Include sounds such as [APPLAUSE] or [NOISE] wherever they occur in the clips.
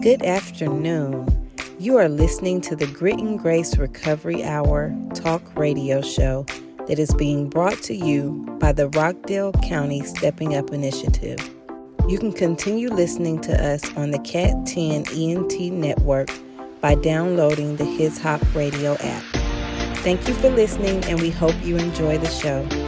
Good afternoon. You are listening to the Grit and Grace Recovery Hour talk radio show that is being brought to you by the Rockdale County Stepping Up Initiative. You can continue listening to us on the Cat 10 ENT network by downloading the His Hop Radio app. Thank you for listening, and we hope you enjoy the show.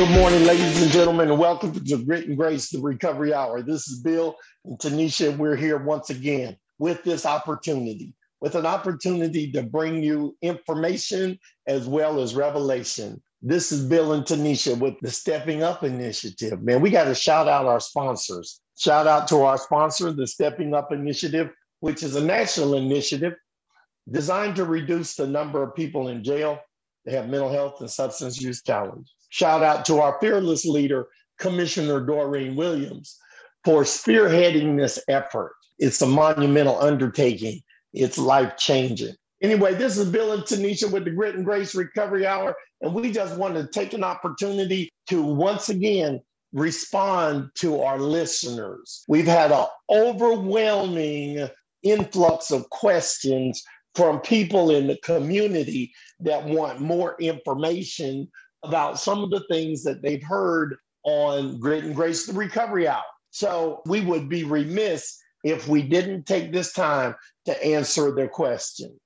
Good morning, ladies and gentlemen, and welcome to Grit and Grace, the Recovery Hour. This is Bill and Tanisha. We're here once again with this opportunity, with an opportunity to bring you information as well as revelation. This is Bill and Tanisha with the Stepping Up Initiative. Man, we got to shout out our sponsors. Shout out to our sponsor, the Stepping Up Initiative, which is a national initiative designed to reduce the number of people in jail that have mental health and substance use challenges. Shout out to our fearless leader, Commissioner Doreen Williams, for spearheading this effort. It's a monumental undertaking. It's life changing. Anyway, this is Bill and Tanisha with the Grit and Grace Recovery Hour, and we just want to take an opportunity to once again respond to our listeners. We've had an overwhelming influx of questions from people in the community that want more information about some of the things that they've heard on Grit and Grace the Recovery Hour. So we would be remiss if we didn't take this time to answer their questions.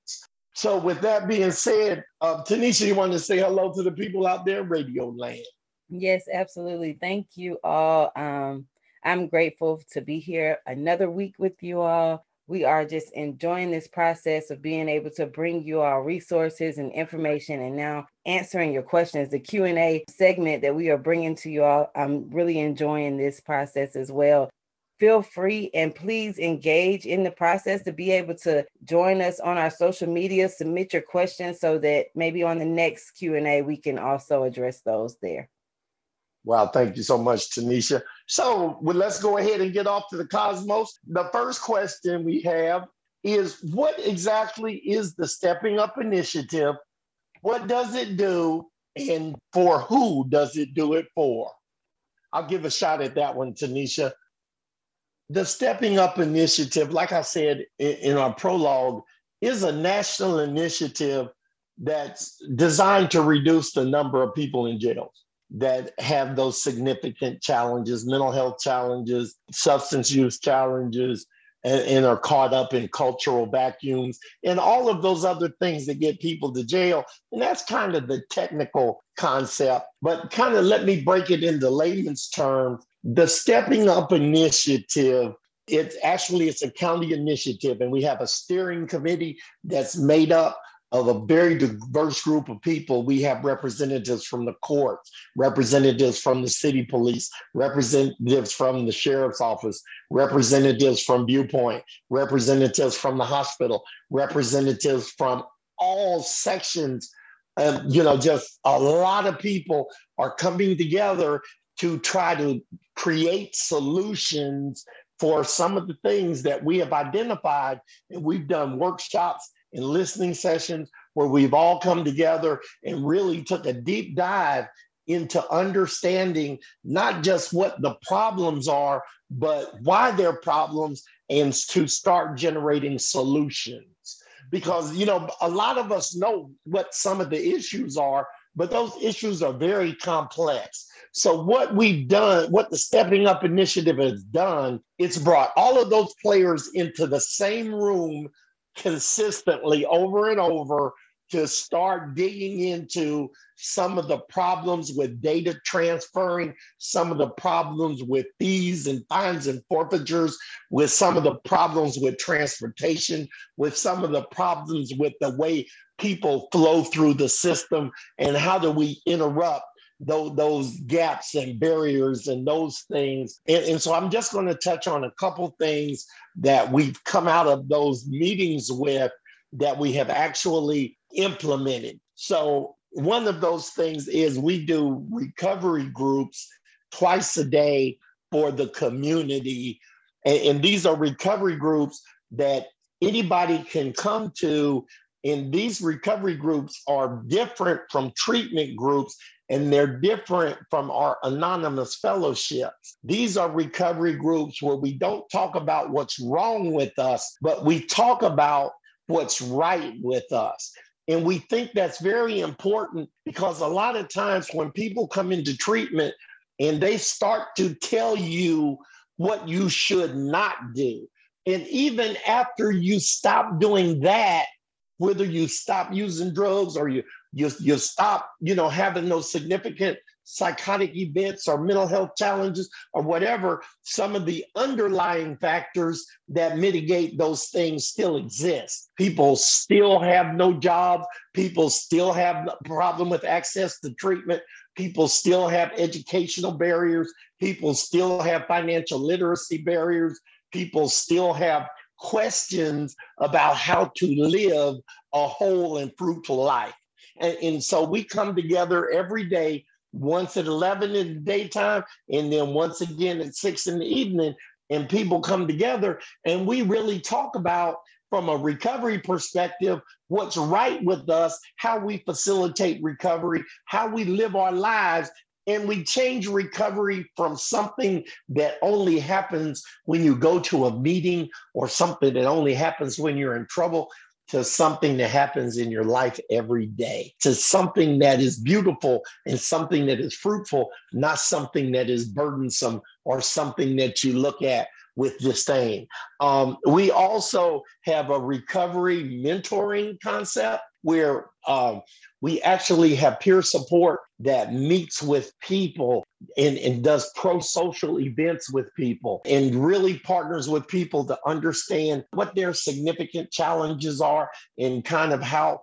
So, with that being said, uh, Tanisha, you want to say hello to the people out there, Radio Land? Yes, absolutely. Thank you all. Um, I'm grateful to be here another week with you all we are just enjoying this process of being able to bring you our resources and information and now answering your questions. The q&a segment that we are bringing to you all i'm really enjoying this process as well. Feel free and please engage in the process to be able to join us on our social media submit your questions so that maybe on the next q&a we can also address those there. Wow, thank you so much, Tanisha. So well, let's go ahead and get off to the cosmos. The first question we have is what exactly is the Stepping Up Initiative? What does it do? And for who does it do it for? I'll give a shot at that one, Tanisha. The Stepping Up Initiative, like I said in our prologue, is a national initiative that's designed to reduce the number of people in jails that have those significant challenges, mental health challenges, substance use challenges, and, and, are caught up in cultural vacuums and all of those other things that get people to jail. And that's kind of the technical concept. But kind of let me break it into layman's terms. The Stepping Up Initiative it's actually it's a county initiative and we have a steering committee that's made up of a very diverse group of people. We have representatives from the courts, representatives from the city police, representatives from the sheriff's office, representatives from Viewpoint, representatives from the hospital, representatives from all sections. And, you know, just a lot of people are coming together to try to create solutions for some of the things that we have identified. And we've done workshops and listening sessions where we've all come together and really took a deep dive into understanding not just what the problems are, but why they're problems and to start generating solutions. Because, you know, a lot of us know what some of the issues are, but those issues are very complex. So, what we've done, what the Stepping Up Initiative has done, it's brought all of those players into the same room consistently over and over to start digging into some of the problems with data transferring, some of the problems with fees and fines and forfeitures, with some of the problems with transportation, with some of the problems with the way people flow through the system, and how do we interrupt those, those gaps and barriers and those things. And, and so I'm just going to touch on a couple things that we've come out of those meetings with that we have actually implemented. So, one of those things is we do recovery groups twice a day for the community. And, and these are recovery groups that anybody can come to. And these recovery groups are different from treatment groups and they're different from our anonymous fellowships. These are recovery groups where we don't talk about what's wrong with us, but we talk about what's right with us. And we think that's very important because a lot of times when people come into treatment and they start to tell you what you should not do, and even after you stop doing that, whether you stop using drugs or you you, you stop, you know, having those significant psychotic events or mental health challenges or whatever, some of the underlying factors that mitigate those things still exist. People still have no job. People still have a problem with access to treatment. People still have educational barriers. People still have financial literacy barriers. People still have questions about how to live a whole and fruitful life. And, and so we come together every day, once at 11 in the daytime, and then once again at six in the evening. And people come together and we really talk about from a recovery perspective, what's right with us, how we facilitate recovery, how we live our lives. And we change recovery from something that only happens when you go to a meeting or something that only happens when you're in trouble to something that happens in your life every day, to something that is beautiful and something that is fruitful, not something that is burdensome or something that you look at with disdain. Um, we also have a recovery mentoring concept where um, we actually have peer support that meets with people and, and does pro social events with people and really partners with people to understand what their significant challenges are and kind of how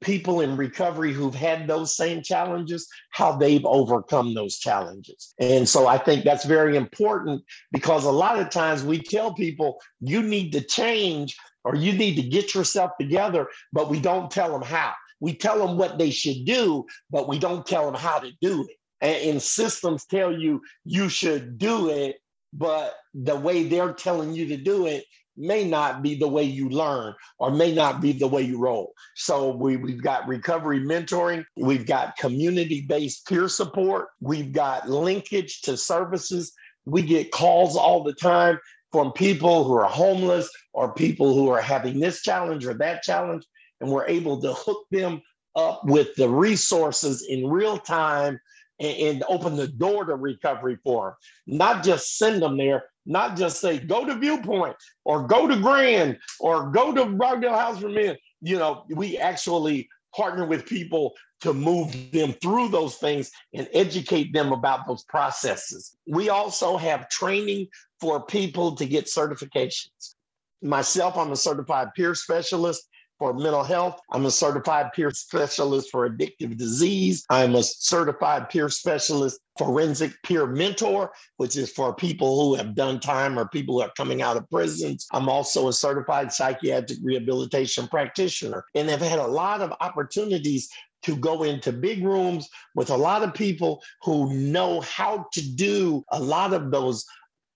people in recovery who've had those same challenges, how they've overcome those challenges. And so I think that's very important because a lot of times we tell people you need to change or you need to get yourself together, but we don't tell them how. We tell them what they should do, but we don't tell them how to do it. And, and systems tell you you should do it, but the way they're telling you to do it may not be the way you learn or may not be the way you roll. So we, we've got recovery mentoring, we've got community-based peer support, we've got linkage to services. We get calls all the time from people who are homeless or people who are having this challenge or that challenge and we're able to hook them up with the resources in real time and, and, open the door to recovery for them. Not just send them there, not just say, go to Viewpoint or go to Grand or go to Rockdale House for Men. You know, we actually partner with people to move them through those things and educate them about those processes. We also have training for people to get certifications. Myself, I'm a certified peer specialist for mental health. I'm a certified peer specialist for addictive disease. I'm a certified peer specialist, forensic peer mentor, which is for people who have done time or people who are coming out of prisons. I'm also a certified psychiatric rehabilitation practitioner and have had a lot of opportunities to go into big rooms with a lot of people who know how to do a lot of those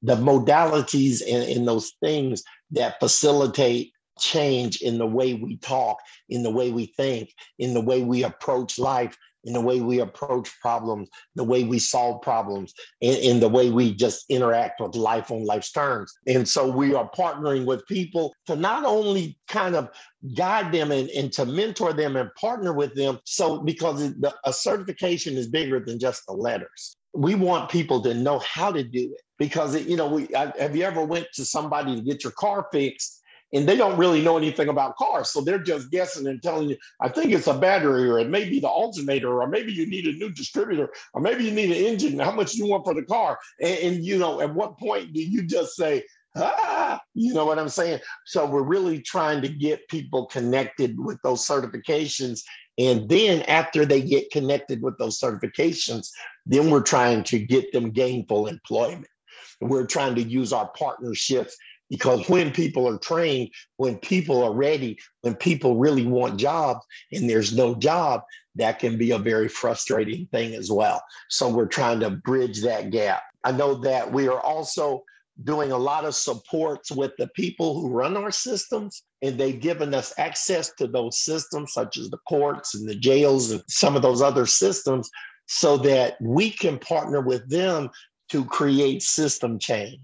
the modalities and, and those things that facilitate change in the way we talk, in the way we think, in the way we approach life, in the way we approach problems, the way we solve problems, in, in, the way we just interact with life on life's terms. And so we are partnering with people to not only kind of guide them and, and to mentor them and partner with them. So because the, a certification is bigger than just the letters. We want people to know how to do it because you know we I, have you ever went to somebody to get your car fixed and they don't really know anything about cars. So they're just guessing and telling you, I think it's a battery, or it may be the alternator, or maybe you need a new distributor, or maybe you need an engine. How much you want for the car? And, and you know, at what point do you just say, ah, you know what I'm saying? So we're really trying to get people connected with those certifications. And then after they get connected with those certifications, then we're trying to get them gainful employment. We're trying to use our partnerships because when people are trained, when people are ready, when people really want jobs and there's no job, that can be a very frustrating thing as well. So we're trying to bridge that gap. I know that we are also doing a lot of supports with the people who run our systems. And they've given us access to those systems, such as the courts and the jails and some of those other systems, so that we can partner with them to create system change.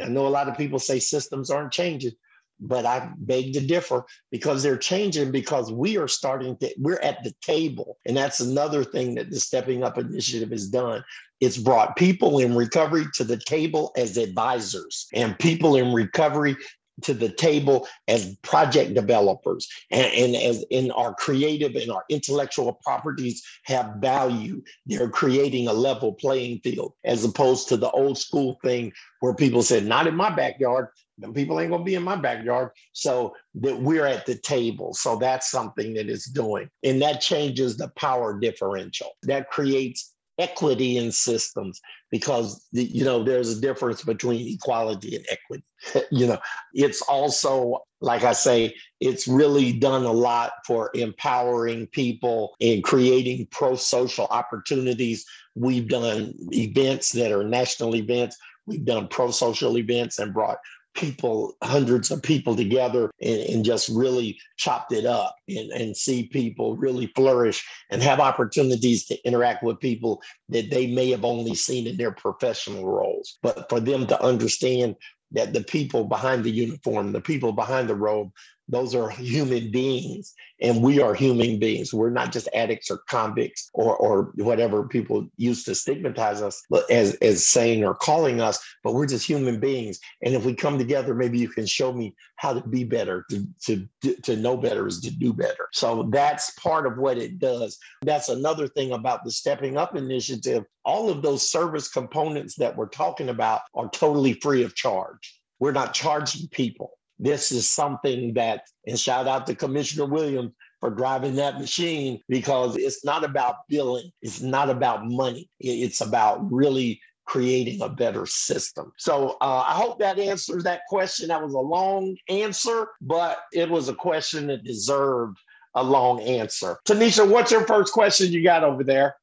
I know a lot of people say systems aren't changing, but I beg to differ because they're changing because we are starting to, we're at the table. And that's another thing that the Stepping Up Initiative has done. It's brought people in recovery to the table as advisors and people in recovery to the table as project developers and, and, as in our creative and our intellectual properties have value. They're creating a level playing field as opposed to the old school thing where people said not in my backyard. People ain't gonna be in my backyard. So that we're at the table. So that's something that is doing. And that changes the power differential. That creates equity in systems because the, you know there's a difference between equality and equity. [LAUGHS] You know it's also like i say it's really done a lot for empowering people and creating pro-social opportunities. We've done events that are national events. We've done pro-social events and brought people, hundreds of people together and, and, just really chopped it up and, and see people really flourish and have opportunities to interact with people that they may have only seen in their professional roles. But for them to understand that the people behind the uniform, the people behind the robe, those are human beings, and we are human beings. We're not just addicts or convicts or, or whatever people used to stigmatize us as, as saying or calling us, but we're just human beings. And if we come together, maybe you can show me how to be better, to, to, to know better is to do better. So that's part of what it does. That's another thing about the Stepping Up initiative. All of those service components that we're talking about are totally free of charge. We're not charging people this is something that, and shout out to Commissioner Williams for driving that machine because it's not about billing, it's not about money, it's about really creating a better system. So uh, I hope that answers that question. That was a long answer, but it was a question that deserved a long answer. Tanisha, what's your first question you got over there?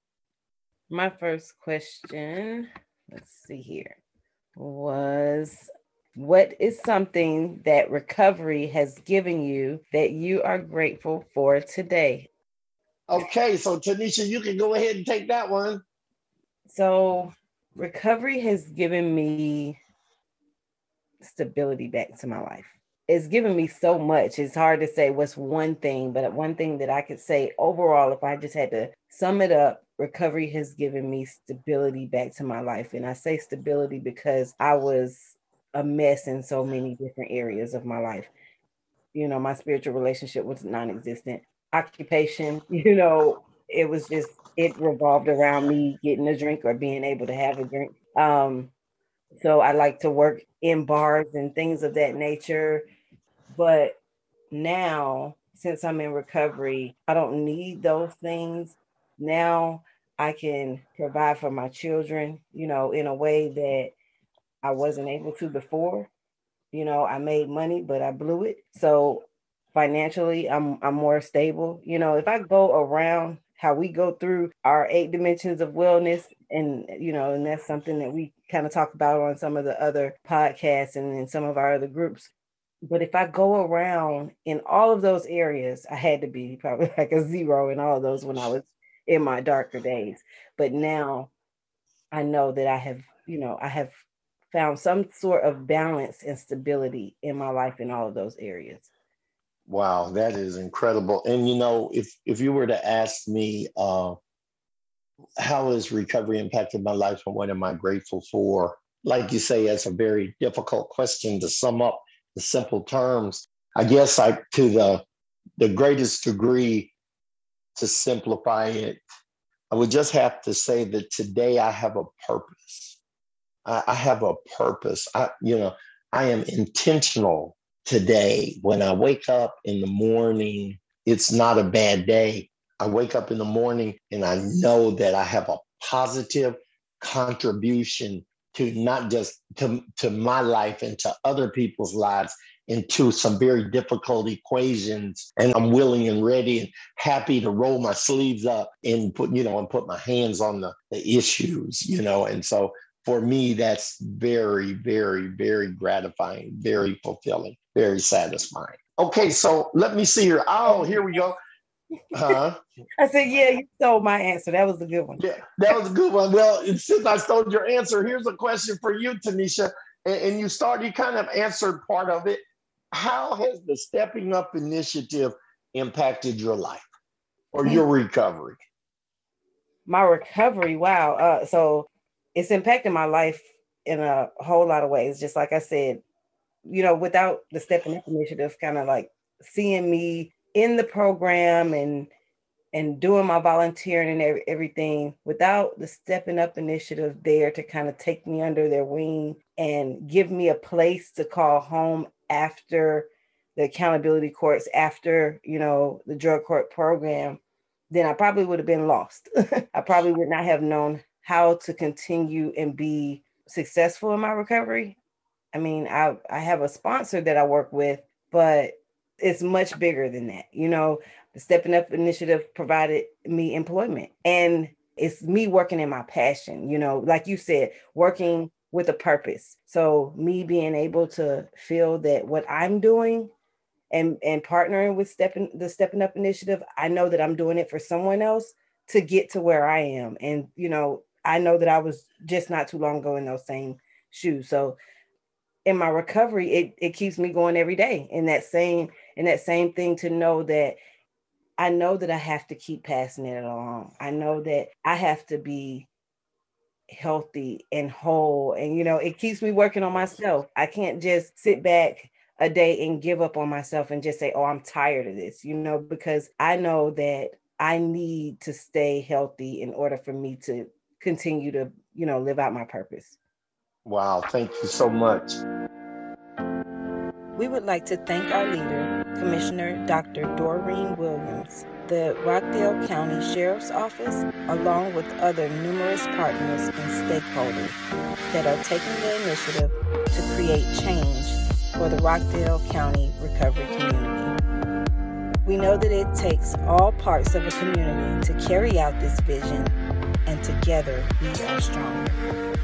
My first question, let's see here, was what is something that recovery has given you that you are grateful for today? Okay, so Tanisha, you can go ahead and take that one. So, recovery has given me stability back to my life. It's given me so much. It's hard to say what's one thing, but one thing that I could say overall, if I just had to sum it up, recovery has given me stability back to my life. And I say stability because I was a mess in so many different areas of my life. You know, my spiritual relationship was non existent. Occupation, [LAUGHS] you know, it was just, it revolved around me getting a drink or being able to have a drink. Um, so I like to work in bars and things of that nature. But now, since I'm in recovery, I don't need those things. Now I can provide for my children, you know, in a way that I wasn't able to before. You know, I made money, but I blew it. So financially, I'm I'm more stable. You know, if I go around how we go through our eight dimensions of wellness, and you know, and that's something that we kind of talk about on some of the other podcasts and in some of our other groups. But if I go around in all of those areas, I had to be probably [LAUGHS] like a zero in all of those when I was in my darker days. But now I know that I have, you know, I have found some sort of balance and stability in my life in all of those areas. Wow, that is incredible. And you know, if if you were to ask me, uh, how has recovery impacted my life, and what am I grateful for? Like you say, it's a very difficult question to sum up the simple terms. I guess I to the the greatest degree to simplify it, I would just have to say that today I have a purpose. I, I have a purpose. I, you know, I am intentional today. When I wake up in the morning, it's not a bad day. I wake up in the morning and I know that I have a positive contribution to not just to, to my life and to other people's lives into some very difficult equations and i'm willing and ready and happy to roll my sleeves up and put you know and put my hands on the, the issues you know and so for me, that's very, very, very gratifying, very fulfilling, very satisfying. Okay, so let me see here. Oh, here we go. Huh? I said, yeah, you stole my answer. That was a good one. Yeah, that was a good one. Well, since I stole your answer, here's a question for you, Tanisha. And, and you started, you kind of answered part of it. How has the Stepping Up initiative impacted your life or your recovery? My recovery, wow. Uh, so it's impacted my life in a whole lot of ways. Just like I said, you know, without the Stepping Up initiative, kind of like seeing me in the program and and doing my volunteering and everything without the stepping up initiative there to kind of take me under their wing and give me a place to call home after the accountability courts after you know the drug court program then i probably would have been lost [LAUGHS] i probably would not have known how to continue and be successful in my recovery i mean i i have a sponsor that i work with but it's much bigger than that. You know, the Stepping Up initiative provided me employment and it's me working in my passion, you know, like you said, working with a purpose. So me being able to feel that what I'm doing and and partnering with stepping the stepping up initiative, I know that I'm doing it for someone else to get to where I am. And you know, I know that I was just not too long ago in those same shoes. So in my recovery, it it keeps me going every day in that same in that same thing to know that I know that I have to keep passing it along. I know that I have to be healthy and whole and you know it keeps me working on myself. I can't just sit back a day and give up on myself and just say, "Oh, I'm tired of this." You know, because I know that I need to stay healthy in order for me to continue to, you know, live out my purpose. Wow, thank you so much. We would like to thank our leader, Commissioner Dr. Doreen Williams, the Rockdale County Sheriff's Office, along with other numerous partners and stakeholders that are taking the initiative to create change for the Rockdale County recovery community. We know that it takes all parts of a community to carry out this vision, and together we are stronger.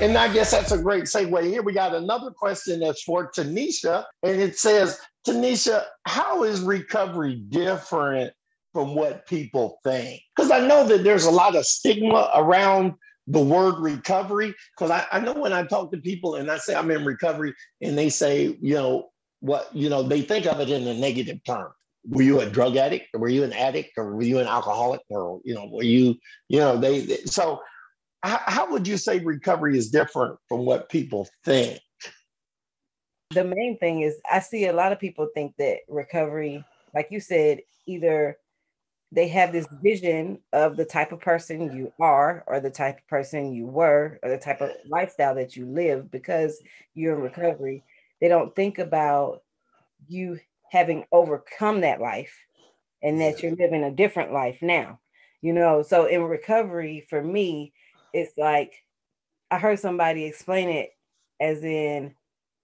And I guess that's a great segue. Here we got another question that's for Tanisha, and it says, Tanisha, how is recovery different from what people think? Because I know that there's a lot of stigma around the word recovery. Because I, I know when I talk to people and I say I'm in recovery, and they say, you know, what, you know, they think of it in a negative term were you a drug addict were you an addict or were you an alcoholic or you know were you you know they, they so how, how would you say recovery is different from what people think? The main thing is I see a lot of people think that recovery, like you said, either they have this vision of the type of person you are or the type of person you were or the type of lifestyle that you live because you're in recovery they don't think about you having overcome that life and that you're living a different life now you know so in recovery for me it's like I heard somebody explain it as in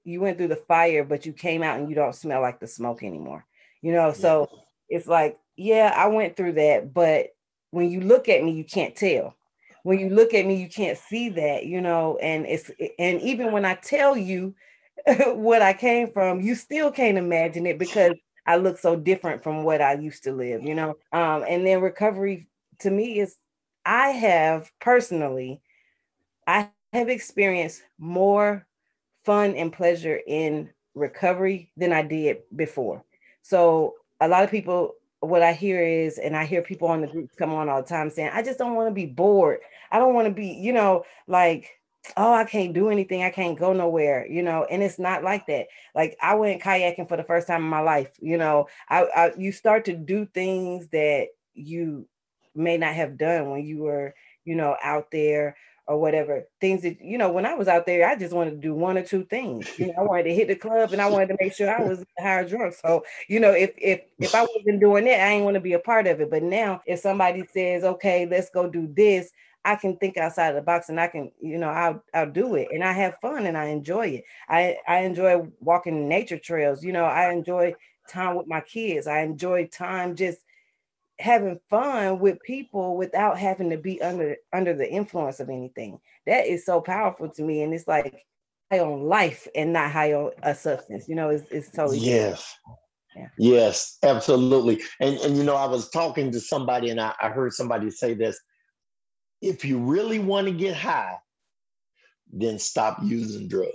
you went through the fire, but you came out and you don't smell like the smoke anymore. You know, so it's like, yeah, I went through that, but when you look at me, you can't tell. When you look at me, you can't see that, you know, and it's and even when I tell you [LAUGHS] what I came from, you still can't imagine it because I look so different from what I used to live, you know. Um, and then recovery to me is I have personally, I have experienced more fun and pleasure in recovery than I did before. So a lot of people, what I hear is, and I hear people on the groups come on all the time saying, I just don't want to be bored. I don't want to be, you know, like, oh, I can't do anything. I can't go nowhere, you know, and it's not like that. Like I went kayaking for the first time in my life, you know, I, I you start to do things that you may not have done when you were, you know, out there or whatever things that you know when i was out there i just wanted to do one or two things you know i wanted to hit the club and i wanted to make sure i was higher drunk so you know if if if i wasn't doing that i ain't want to be a part of it but now if somebody says okay let's go do this i can think outside of the box and i can you know i'll i'll do it and i have fun and i enjoy it i i enjoy walking nature trails you know i enjoy time with my kids i enjoy time just having fun with people without having to be under under the influence of anything. That is so powerful to me. And it's like high on life and not high on a substance. You know, it's, it's totally yes. Yeah. Yes, absolutely. And and you know, I was talking to somebody and I, I heard somebody say this. If you really want to get high, then stop using drugs.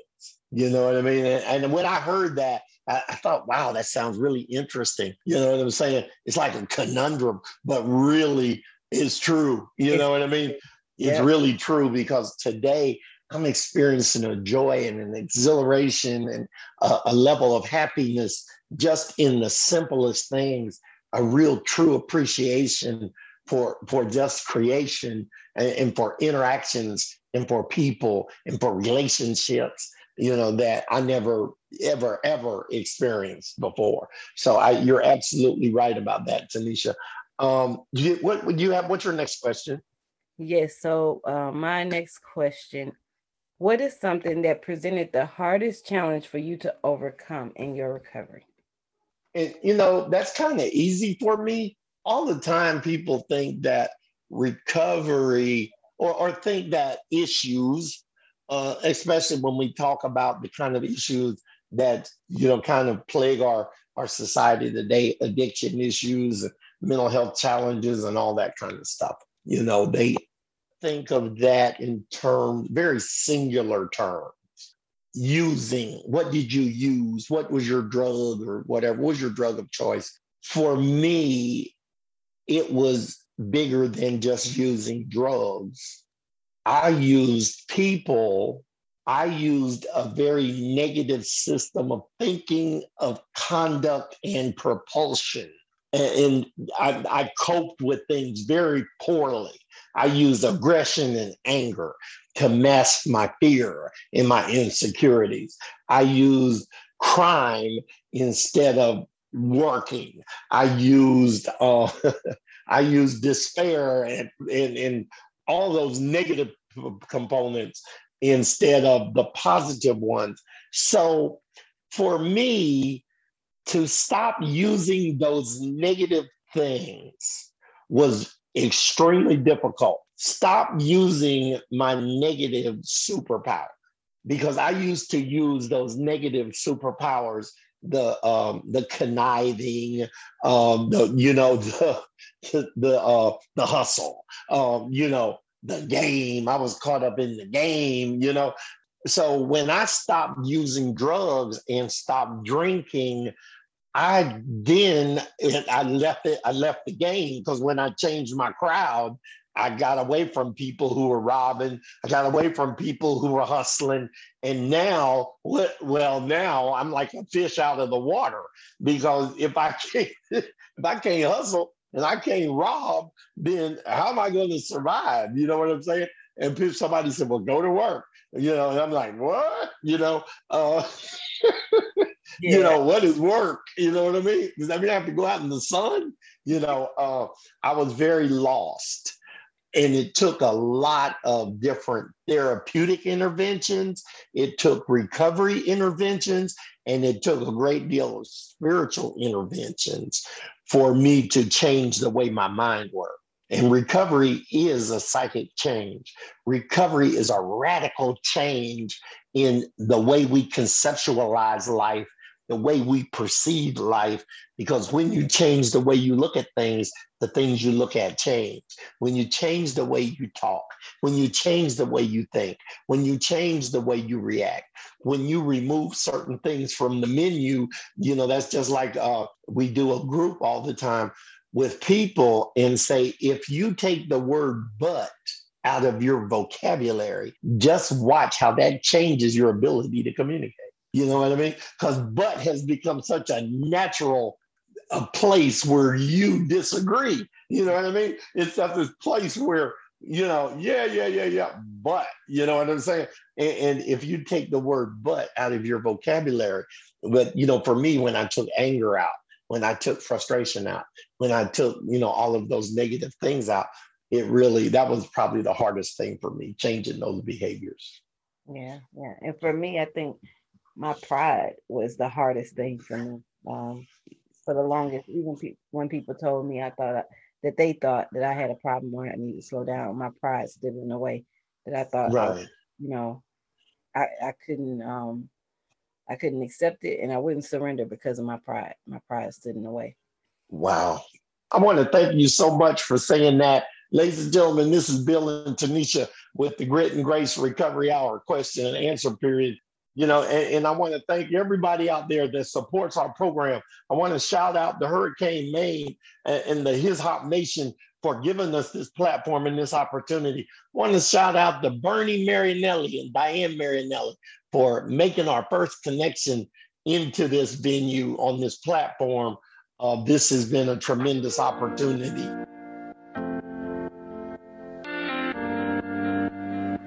You know what I mean? And, and when I heard that, I, I, thought, wow, that sounds really interesting. You know what I'm saying? It's like a conundrum, but really is true. You know what I mean? It's yeah. really true because today I'm experiencing a joy and an exhilaration and a, a level of happiness just in the simplest things, a real true appreciation for for just creation and, and for interactions and for people and for relationships you know that i never ever ever experienced before. So i you're absolutely right about that tanisha. Um you, what would you have what's your next question? Yes so uh, my next question what is something that presented the hardest challenge for you to overcome in your recovery? And you know that's kind of easy for me all the time people think that recovery or, or think that issues uh, especially when we talk about the kind of issues that you know kind of plague our our society today addiction issues mental health challenges and all that kind of stuff. You know they think of that in terms very singular terms. Using what did you use? What was your drug or whatever? What was your drug of choice for me it was bigger than just using drugs. I used people. I used a very negative system of thinking of conduct and propulsion. And I, I coped with things very poorly. I used aggression and anger to mask my fear and my insecurities. I used crime instead of working. I used uh, [LAUGHS] I used despair and, and, and all those negative components instead of the positive ones. So for me to stop using those negative things was extremely difficult. Stop using my negative superpower because I used to use those negative superpowers, the um, the conniving, um, the you know [LAUGHS] the the uh, the hustle, um, you know the game. I was caught up in the game, you know. So when I stopped using drugs and stopped drinking, I then I left it. I left the game because when I changed my crowd, I got away from people who were robbing. I got away from people who were hustling. And now, well, now I'm like a fish out of the water because if I [LAUGHS] can't, if I can't hustle and I can't rob, then how am I going to survive? You know what I'm saying? And somebody said, "Well, go to work." You know, and I'm like, "What?" You know. Uh, [LAUGHS] yeah. you know, what is work? You know what I mean? Does that mean I have to go out in the sun? You know, uh, I was very lost. And it took a lot of different therapeutic interventions. It took recovery interventions, and it took a great deal of spiritual interventions for me to change the way my mind worked. And recovery is a psychic change. Recovery is a radical change in the way we conceptualize life the way we perceive life because when you change the way you look at things the things you look at change. When you change the way you talk when you change the way you think when you change the way you react when you remove certain things from the menu you know that's just like uh, we do a group all the time with people and say if you take the word but out of your vocabulary just watch how that changes your ability to communicate you know what I mean? Because but has become such a natural a place where you disagree. You know what I mean? It's not this place where, you know, yeah, yeah, yeah, yeah, but, you know what I'm saying? And, and if you take the word but out of your vocabulary, but, you know, for me, when I took anger out, when I took frustration out, when I took, you know, all of those negative things out, it really, that was probably the hardest thing for me, changing those behaviors. Yeah, yeah. And for me, I think my pride was the hardest thing for me. Um, for the longest, even pe- when people told me I thought that they thought that I had a problem or I needed to slow down. My pride stood in the way that I thought, right. you know, I, I couldn't um I couldn't accept it and I wouldn't surrender because of my pride. My pride stood in the way. Wow. I want to thank you so much for saying that. Ladies and gentlemen, this is Bill and Tanisha with the Grit and Grace Recovery Hour question and answer period. You know, and, and I want to thank everybody out there that supports our program. I want to shout out the Hurricane Maine and, and the His Hop Nation for giving us this platform and this opportunity. I want to shout out to Bernie Marinelli and Diane Marinelli for making our first connection into this venue on this platform. Uh, this has been a tremendous opportunity.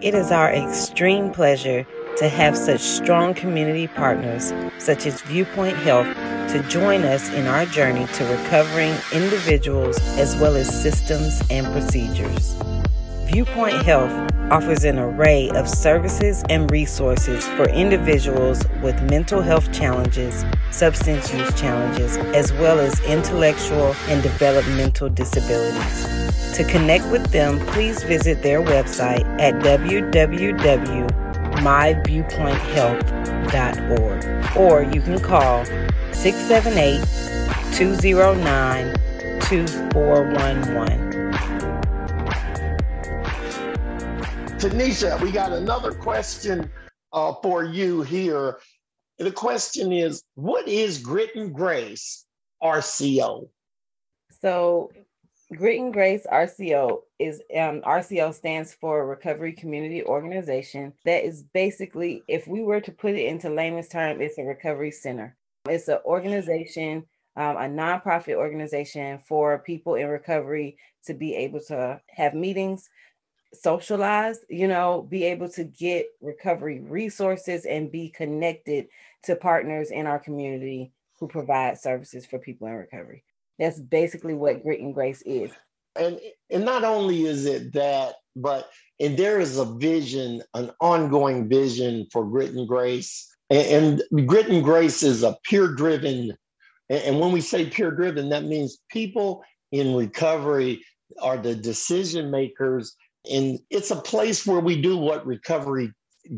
It is our extreme pleasure to have such strong community partners, such as Viewpoint Health, to join us in our journey to recovering individuals as well as systems and procedures. Viewpoint Health offers an array of services and resources for individuals with mental health challenges, substance use challenges, as well as intellectual and developmental disabilities. To connect with them, please visit their website at www myviewpointhealth.org. Or you can call 678 209 2411. Tanisha, we got another question uh, for you here. The question is What is Grit and Grace RCO? So, Grit and Grace RCO is um, RCO stands for Recovery Community Organization. That is basically, if we were to put it into layman's term, it's a recovery center. It's an organization, um, a nonprofit organization for people in recovery to be able to have meetings, socialize, you know, be able to get recovery resources and be connected to partners in our community who provide services for people in recovery. That's basically what grit and grace is. And and not only is it that, but and there is a vision, an ongoing vision for grit and grace. And, and grit and grace is a peer driven. And when we say peer driven, that means people in recovery are the decision makers. And it's a place where we do what recovery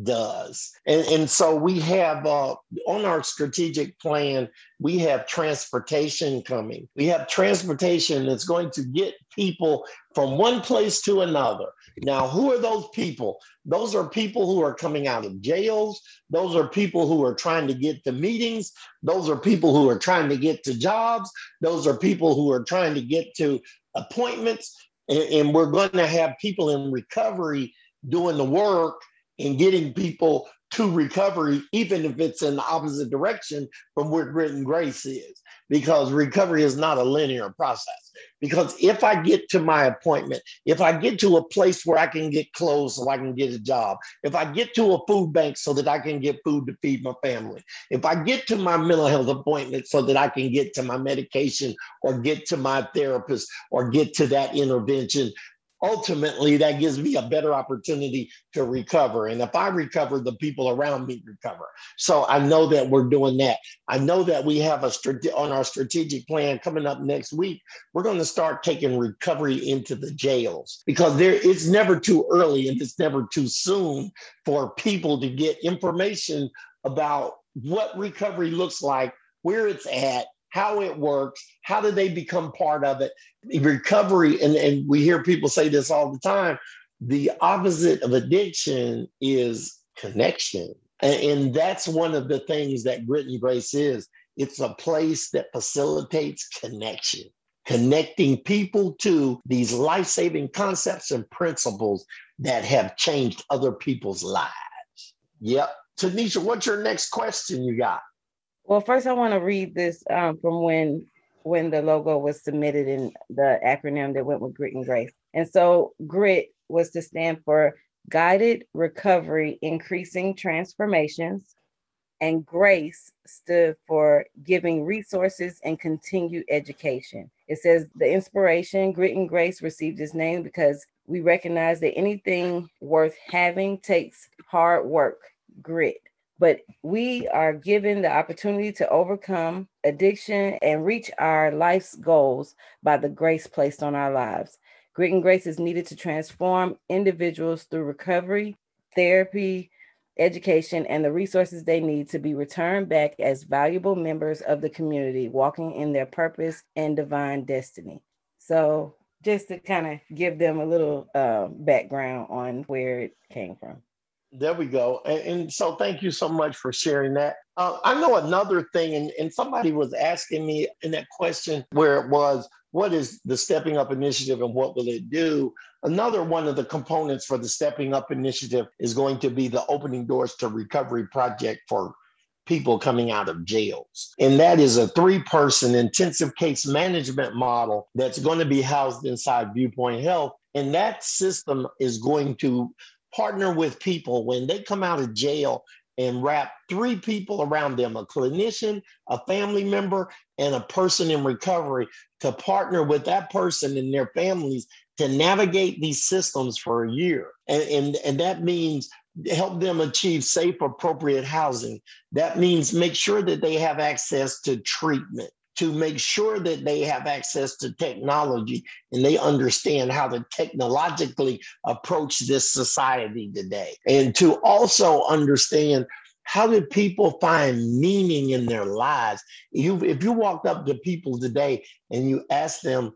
does. And, and so we have uh, on our strategic plan, we have transportation coming. We have transportation that's going to get people from one place to another. Now, who are those people? Those are people who are coming out of jails. Those are people who are trying to get to meetings. Those are people who are trying to get to jobs. Those are people who are trying to get to appointments. And, and we're going to have people in recovery doing the work in getting people to recovery, even if it's in the opposite direction from where grit and grace is, because recovery is not a linear process. Because if I get to my appointment, if I get to a place where I can get clothes so I can get a job, if I get to a food bank so that I can get food to feed my family, if I get to my mental health appointment so that I can get to my medication or get to my therapist or get to that intervention, ultimately that gives me a better opportunity to recover. And if i recover the people around me recover. So i know that we're doing that. I know that we have a strate- on our strategic plan coming up next week we're going to start taking recovery into the jails. Because there it's never too early and it's never too soon for people to get information about what recovery looks like where it's at how it works, how do they become part of it? Recovery, and, and we hear people say this all the time the opposite of addiction is connection. And, and that's one of the things that Grit and Grace is it's a place that facilitates connection connecting people to these life saving concepts and principles that have changed other people's lives. Yep. Tanisha, what's your next question you got? Well, first I want to read this um, from when when the logo was submitted in the acronym that went with Grit and Grace. And so GRIT was to stand for Guided Recovery Increasing Transformations, and GRACE stood for Giving Resources and Continued Education. It says the inspiration, Grit and Grace, received its name because we recognize that anything worth having takes hard work, grit, but we are given the opportunity to overcome addiction and reach our life's goals by the grace placed on our lives. Grit and grace is needed to transform individuals through recovery, therapy, education, and the resources they need to be returned back as valuable members of the community, walking in their purpose and divine destiny. So, just to kind of give them a little uh, background on where it came from. There we go. And, and, so thank you so much for sharing that. Uh, I know another thing, and, and somebody was asking me in that question where it was, what is the Stepping Up Initiative and what will it do? Another one of the components for the Stepping Up Initiative is going to be the Opening Doors to Recovery project for people coming out of jails. And that is a three person intensive case management model that's going to be housed inside Viewpoint Health. And that system is going to partner with people when they come out of jail and wrap three people around them a clinician, a family member, and a person in recovery to partner with that person and their families to navigate these systems for a year. And, and, and that means help them achieve safe, appropriate housing. That means make sure that they have access to treatment to make sure that they have access to technology and they understand how to technologically approach this society today. And to also understand how do people find meaning in their lives? You, if you walked up to people today and you ask them,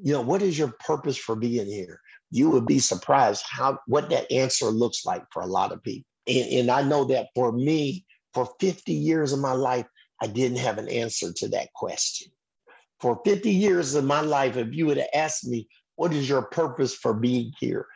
you know, what is your purpose for being here? You would be surprised how what that answer looks like for a lot of people. And, and I know that for me, for 50 years of my life, I didn't have an answer to that question. For 50 years of my life, if you would have asked me, what is your purpose for being here?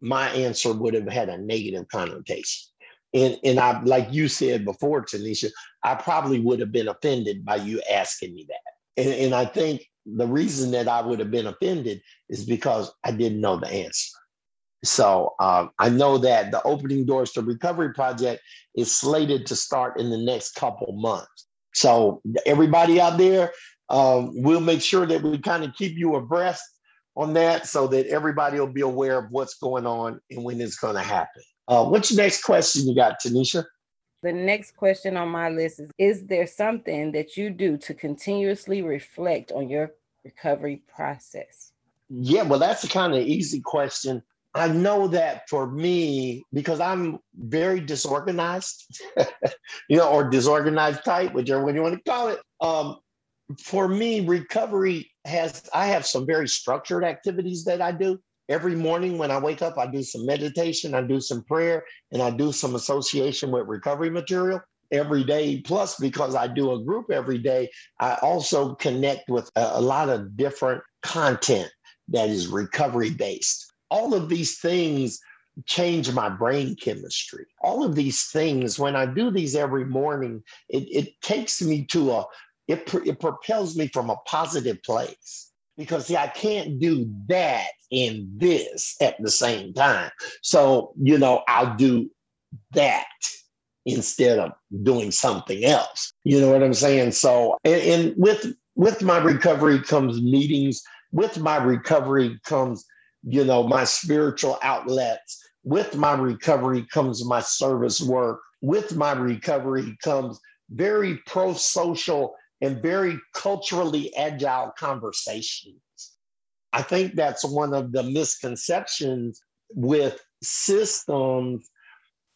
My answer would have had a negative connotation. And, and I, like you said before, Tanisha, I probably would have been offended by you asking me that. And, and I think the reason that I would have been offended is because I didn't know the answer. So uh, I know that the Opening Doors to Recovery project is slated to start in the next couple months. So everybody out there, um, we'll make sure that we kind of keep you abreast on that so that everybody will be aware of what's going on and when it's going to happen. Uh, what's your next question you got, Tanisha? The next question on my list is Is there something that you do to continuously reflect on your recovery process? Yeah, well, that's a kind of easy question. I know that for me, because I'm very disorganized, [LAUGHS] you know, or disorganized type, whichever one you want to call it. Um, for me, recovery has, I have some very structured activities that I do. Every morning when I wake up, I do some meditation, I do some prayer, and I do some association with recovery material every day. Plus, because I do a group every day, I also connect with a, a lot of different content that is recovery based all of these things change my brain chemistry. All of these things, when I do these every morning, it, it takes me to a, it, it propels me from a positive place because see, I can't do that and this at the same time. So, you know, I'll do that instead of doing something else. You know what I'm saying? So, and, and with with my recovery comes meetings. With my recovery comes you know, my spiritual outlets. With my recovery comes my service work. With my recovery comes very pro social and very culturally agile conversations. I think that's one of the misconceptions with systems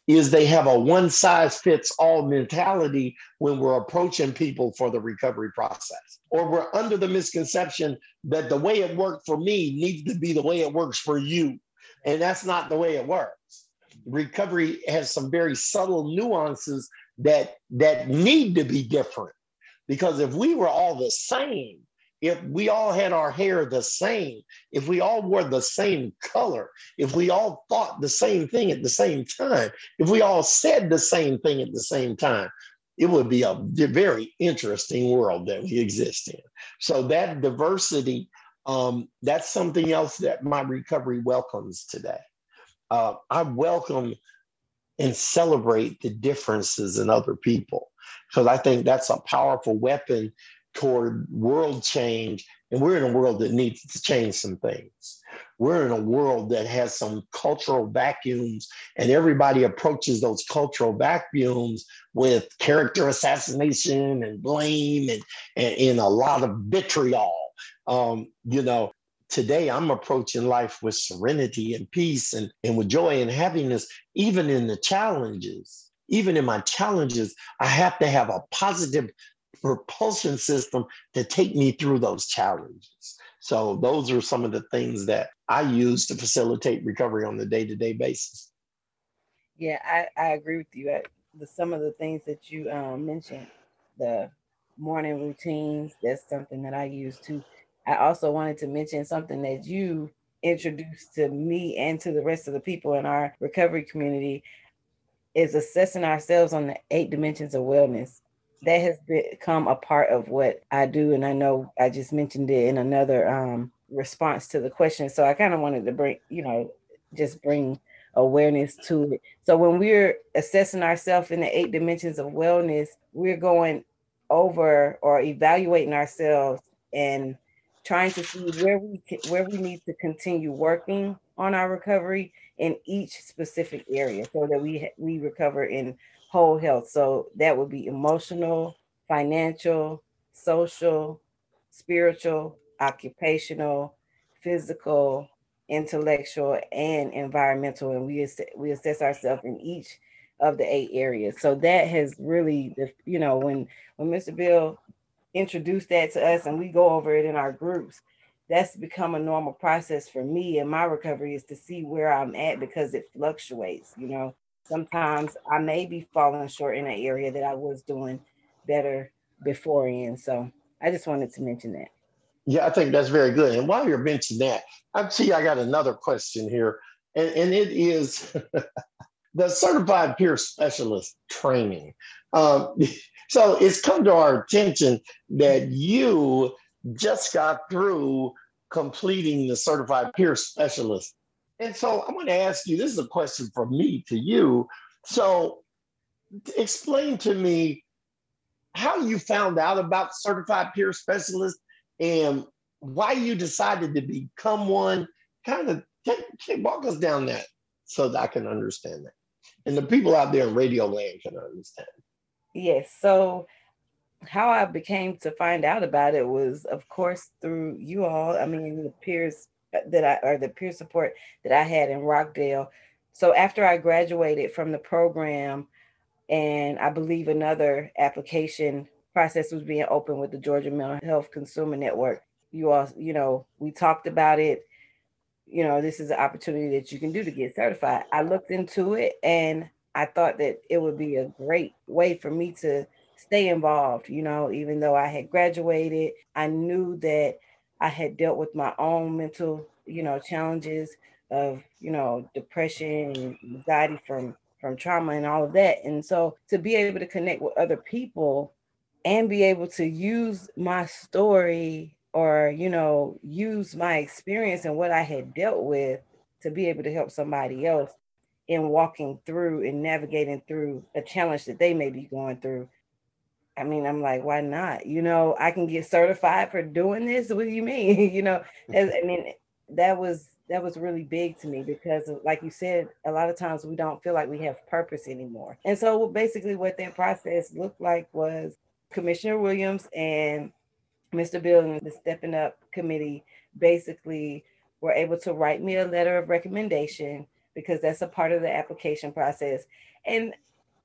is they have a one size fits all mentality when we're approaching people for the recovery process. Or we're under the misconception that the way it worked for me needs to be the way it works for you. And that's not the way it works. Recovery has some very subtle nuances that that need to be different. Because if we were all the same, if we all had our hair the same, if we all wore the same color, if we all thought the same thing at the same time, if we all said the same thing at the same time, it would be a very interesting world that we exist in. So that diversity, um, that's something else that my recovery welcomes today. Uh, I welcome and celebrate the differences in other people because I think that's a powerful weapon toward world change, and we're in a world that needs to change some things. We're in a world that has some cultural vacuums, and everybody approaches those cultural vacuums with character assassination and blame and, and, and a lot of vitriol. Um, you know, today I'm approaching life with serenity and peace and, and with joy and happiness, even in the challenges. Even in my challenges, I have to have a positive propulsion system to take me through those challenges. So those are some of the things that I use to facilitate recovery on the day-to-day basis. Yeah, I, I agree with you. I, the, some of the things that you um, mentioned, the morning routines, that's something that I use too. I also wanted to mention something that you introduced to me and to the rest of the people in our recovery community is assessing ourselves on the eight dimensions of wellness that has become a part of what I do. And I know I just mentioned it in another um, response to the question. So I kind of wanted to bring, you know, just bring awareness to it. So when we're assessing ourselves in the eight dimensions of wellness, we're going over or evaluating ourselves and trying to see where we can, where we need to continue working on our recovery in each specific area so that we we recover in whole health. So that would be emotional, financial, social, spiritual, occupational, physical, intellectual, and environmental. And we ass- we assess ourselves in each of the eight areas. So that has really, you know, when when Mr. Bill introduced that to us and we go over it in our groups, that's become a normal process for me and my recovery is to see where I'm at because it fluctuates, you know sometimes I may be falling short in an area that I was doing better before in. So I just wanted to mention that. Yeah, I think that's very good. And while you're mentioning that, I see I got another question here, and, and it is [LAUGHS] the certified peer specialist training. Um, [LAUGHS] so it's come to our attention that you just got through completing the certified peer specialist and so I'm going to ask you this is a question from me to you. So explain to me how you found out about certified peer specialist and why you decided to become one. Kind of take, take, walk us down that so that I can understand that. And the people out there in radio land can understand. Yes. So how I became to find out about it was, of course, through you all. I mean, the peers that I or the peer support that I had in Rockdale. So after I graduated from the program, and I believe another application process was being open with the Georgia Mental Health Consumer Network. You all, you know, we talked about it. You know, this is an opportunity that you can do to get certified. I looked into it and I thought that it would be a great way for me to stay involved. You know, even though I had graduated, I knew that I had dealt with my own mental, you know, challenges of, you know, depression and anxiety from from trauma and all of that. And so to be able to connect with other people and be able to use my story or, you know, use my experience and what I had dealt with to be able to help somebody else in walking through and navigating through a challenge that they may be going through I mean, I'm like, why not? You know, I can get certified for doing this. What do you mean? [LAUGHS] you know, I mean, that was that was really big to me because like you said a lot of times we don't feel like we have purpose anymore and so basically what that process looked like was commissioner williams and mr bill and the stepping up committee basically were able to write me a letter of recommendation because that's a part of the application process and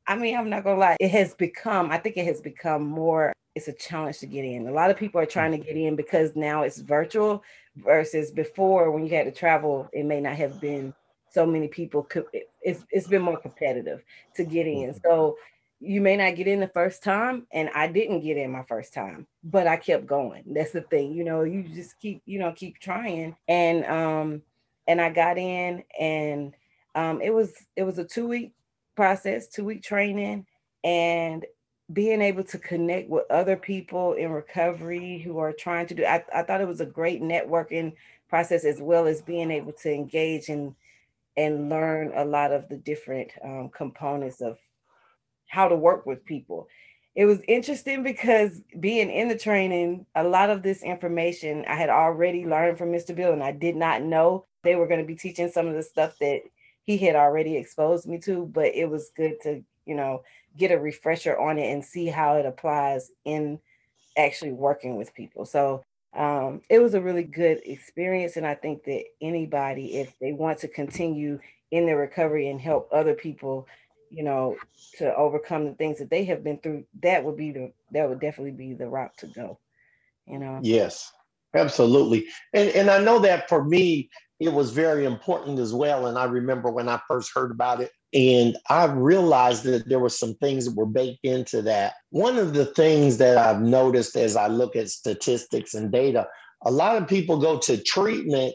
I mean, I'm not gonna lie, it has become, I think it has become more, it's a challenge to get in. A lot of people are trying to get in because now it's virtual versus before when you had to travel, it may not have been so many people could it's it's been more competitive to get in. Mm-hmm. So you may not get in the first time and I didn't get in my first time, but I kept going. That's the thing. You know, you just keep, you know, keep trying and um and I got in and um it was it was a 2 week process, two week training, and being able to connect with other people in recovery who are trying to do I, I thought it was a great networking process as well as being able to engage and and learn a lot of the different um, components of how to work with people it was interesting because being in the training, a lot of this information I had already learned from Mr. Bill, and I did not know they were going to be teaching some of the stuff that he had already exposed me to. But it was good to, you know, get a refresher on it and see how it applies in actually working with people. So um, it was a really good experience. And I think that anybody, if they want to continue in their recovery and help other people you know, to overcome the things that they have been through, that would be the that would definitely be the route to go. You know. Yes, absolutely. And and I know that for me, it was very important as well. And I remember when I first heard about it, and I realized that there were some things that were baked into that. One of the things that I've noticed as I look at statistics and data, a lot of people go to treatment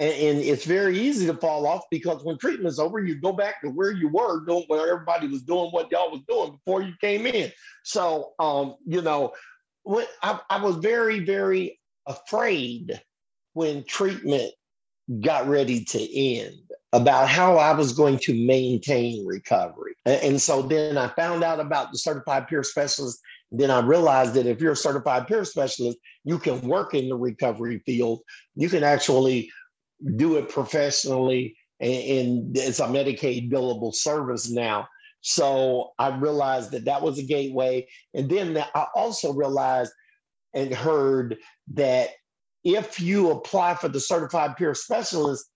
and, and, it's very easy to fall off because when treatment's over, you go back to where you were doing where everybody was doing what y'all was doing before you came in. So, um, you know, when I, I was very, very afraid when treatment got ready to end about how I was going to maintain recovery. And, so then I found out about the certified peer specialist. Then I realized that if you're a certified peer specialist, you can work in the recovery field. You can actually do it professionally and, and it's a Medicaid billable service now. So I realized that that was a gateway. And then I also realized and heard that if you apply for the certified peer specialist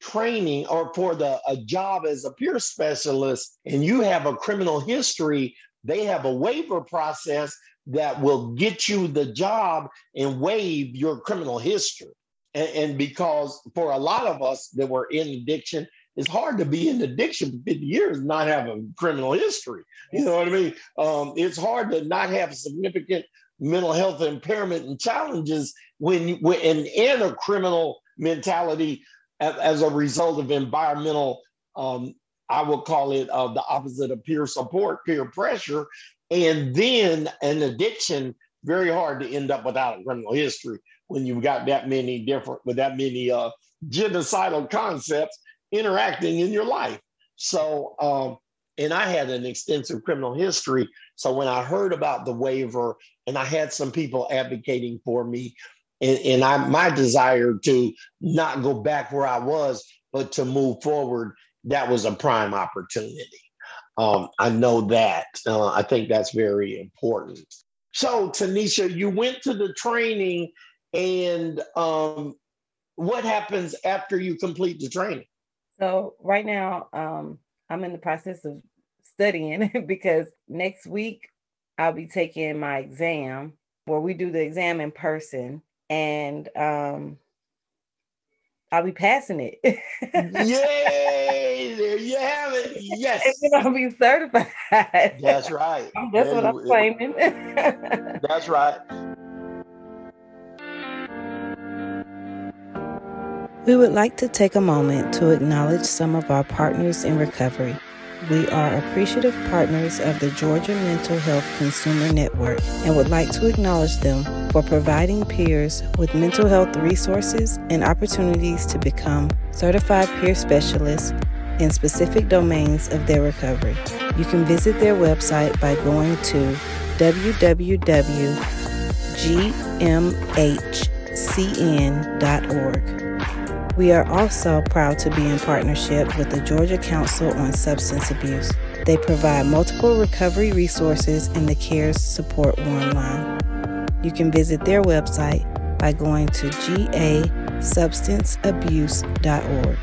training or for the a job as a peer specialist and you have a criminal history, they have a waiver process that will get you the job and waive your criminal history. And, and, because for a lot of us that were in addiction, it's hard to be in addiction for 50 years not have a criminal history. You know what I mean? Um, it's hard to not have a significant mental health impairment and challenges when, when in, in a criminal mentality as, as a result of environmental, um, I would call it uh, the opposite of peer support, peer pressure, and then an addiction, very hard to end up without a criminal history when you've got that many different, with that many uh, genocidal concepts interacting in your life. So, um, and I had an extensive criminal history. So when I heard about the waiver, and I had some people advocating for me, and, and I my desire to not go back where I was, but to move forward, that was a prime opportunity. Um, I know that. Uh, I think that's very important. So, Tanisha, you went to the training and um, what happens after you complete the training? So right now, um, I'm in the process of studying [LAUGHS] because next week I'll be taking my exam where we do the exam in person and um, I'll be passing it. [LAUGHS] Yay! There you have it. Yes. and I'll be certified. That's right. [LAUGHS] That's what I'm claiming. That's right. We would like to take a moment to acknowledge some of our partners in recovery. We are appreciative partners of the Georgia Mental Health Consumer Network and would like to acknowledge them for providing peers with mental health resources and opportunities to become certified peer specialists in specific domains of their recovery. You can visit their website by going to www.gmhcn.org. We are also proud to be in partnership with the Georgia Council on Substance Abuse. They provide multiple recovery resources in the CARES Support Warm Line. You can visit their website by going to gasubstanceabuse.org.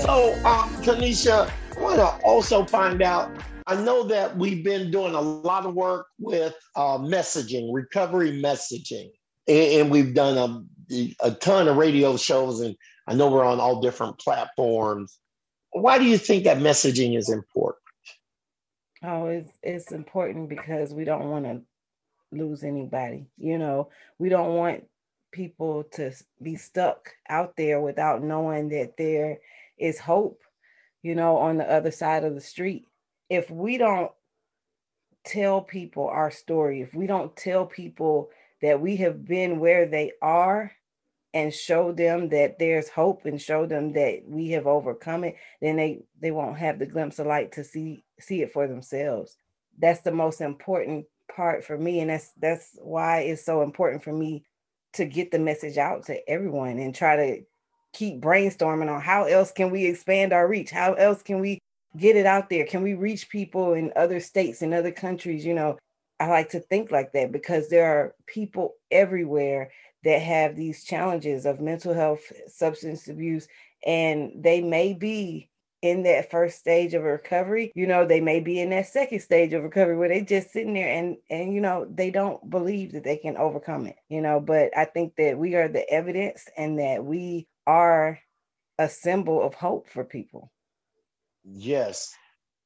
So, um, Tanisha, I want to also find out I know that we've been doing a lot of work with uh, messaging, recovery messaging, and, and we've done a, a ton of radio shows, and I know we're on all different platforms. Why do you think that messaging is important? Oh, it's it's important because we don't want to lose anybody. You know, we don't want people to be stuck out there without knowing that there is hope, you know, on the other side of the street if we don't tell people our story, if we don't tell people that we have been where they are, and show them that there's hope and show them that we have overcome it, then they they won't have the glimpse of light to see see it for themselves. That's the most important part for me and that's that's why it's so important for me to get the message out to everyone and try to keep brainstorming on how else can we expand our reach? How else can we get it out there? Can we reach people in other states and other countries, you know? I like to think like that because there are people everywhere that have these challenges of mental health, substance abuse, and they may be in that first stage of recovery you know they may be in that second stage of recovery where they just sitting there and and you know they don't believe that they can overcome it you know but i think that we are the evidence and that we are a symbol of hope for people yes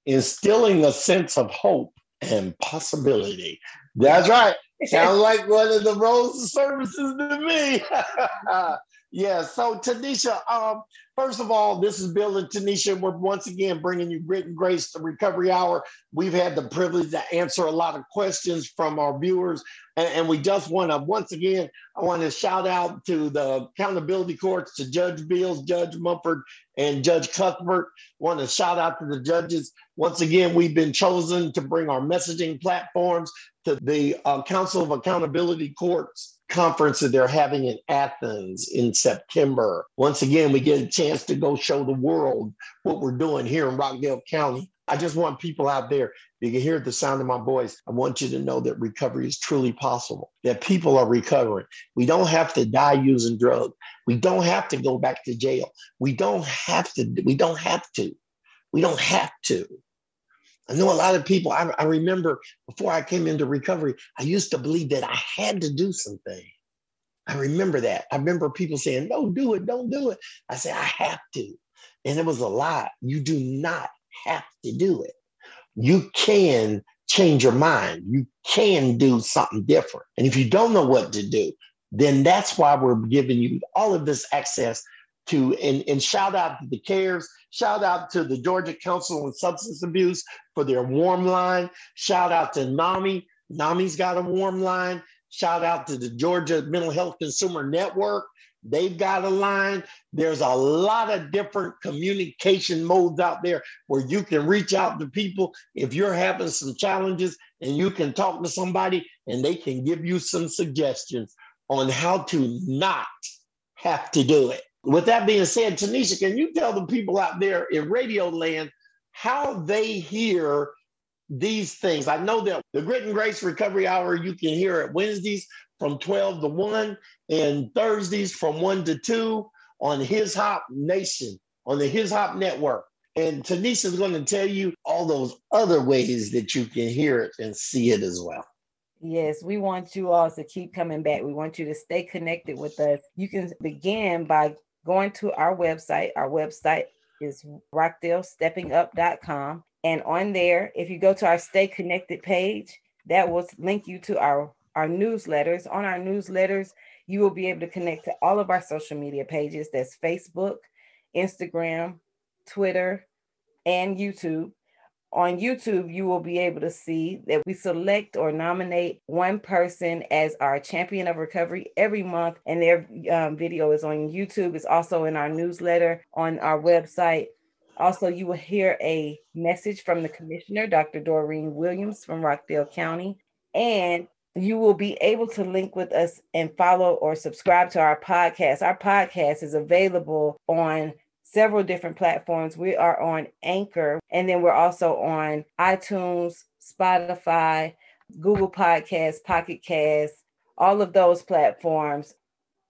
instilling a sense of hope and possibility. That's right. [LAUGHS] Sounds like one of the roles of services to me. [LAUGHS] yeah. So Tanisha, um, first of all, this is Bill and Tanisha. We're once again bringing you Grit and Grace, the Recovery Hour. We've had the privilege to answer a lot of questions from our viewers, and, and we just want to once again, I want to shout out to the accountability courts, to Judge Beals, Judge Mumford, and Judge Cuthbert. Want to shout out to the judges. Once again, we've been chosen to bring our messaging platforms to the uh, Council of Accountability Courts conference that they're having in Athens in September. Once again, we get a chance to go show the world what we're doing here in Rockdale County. I just want people out there, you can hear the sound of my voice. I want you to know that recovery is truly possible, that people are recovering. We don't have to die using drugs. We don't have to go back to jail. We don't have to, we don't have to. We don't have to. I know a lot of people, I, I remember before I came into recovery, I used to believe that I had to do something. I remember that. I remember people saying, no, do it, don't do it. I said, I have to. And it was a lie. You do not have to do it. You can change your mind. You can do something different. And if you don't know what to do, then that's why we're giving you all of this access to, and, and shout out to the CARES, shout out to the Georgia Council on Substance Abuse for their warm line. Shout out to NAMI. NAMI's got a warm line. Shout out to the Georgia Mental Health Consumer Network. They've got a line. There's a lot of different communication modes out there where you can reach out to people if you're having some challenges and you can talk to somebody and they can give you some suggestions on how to not have to do it. With that being said, Tanisha, can you tell the people out there in radio land how they hear these things? I know that the Grit and Grace Recovery Hour, you can hear it Wednesdays from 12 to 1 and Thursdays from 1 to 2 on His Hop Nation, on the His Hop Network. And Tanisha is going to tell you all those other ways that you can hear it and see it as well. Yes, we want you all to keep coming back. We want you to stay connected with us. You can begin by going to our website. Our website is rockdalesteppingup.com. And on there, if you go to our Stay Connected page, that will link you to our, our newsletters. On our newsletters, you will be able to connect to all of our social media pages. That's Facebook, Instagram, Twitter, and YouTube on YouTube, you will be able to see that we select or nominate one person as our champion of recovery every month, and their um, video is on YouTube. It's also in our newsletter on our website. Also, you will hear a message from the commissioner, Dr. Doreen Williams from Rockdale County, and you will be able to link with us and follow or subscribe to our podcast. Our podcast is available on several different platforms. We are on Anchor, and then we're also on iTunes, Spotify, Google Podcasts, Pocket Casts, all of those platforms.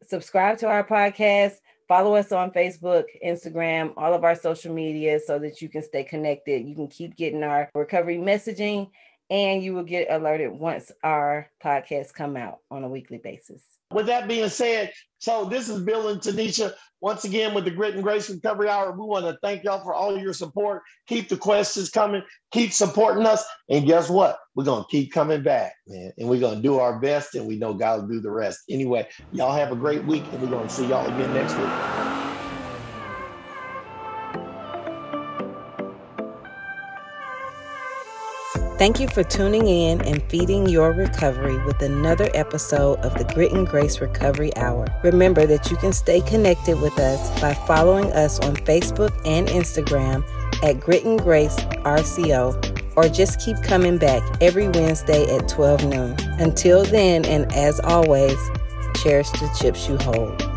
Subscribe to our podcast. Follow us on Facebook, Instagram, all of our social media so that you can stay connected. You can keep getting our recovery messaging and you will get alerted once our podcasts come out on a weekly basis. With that being said, so this is Bill and Tanisha once again with the Grit and Grace Recovery Hour. We want to thank y'all for all your support. Keep the questions coming, keep supporting us, and guess what? We're gonna keep coming back, man, and we're gonna do our best, and we know God will do the rest. Anyway, y'all have a great week, and we're gonna see y'all again next week. Thank you for tuning in and feeding your recovery with another episode of the Grit and Grace Recovery Hour. Remember that you can stay connected with us by following us on Facebook and Instagram at Grit and Grace RCO, or just keep coming back every Wednesday at 12 noon. Until then, and as always, cherish the chips you hold.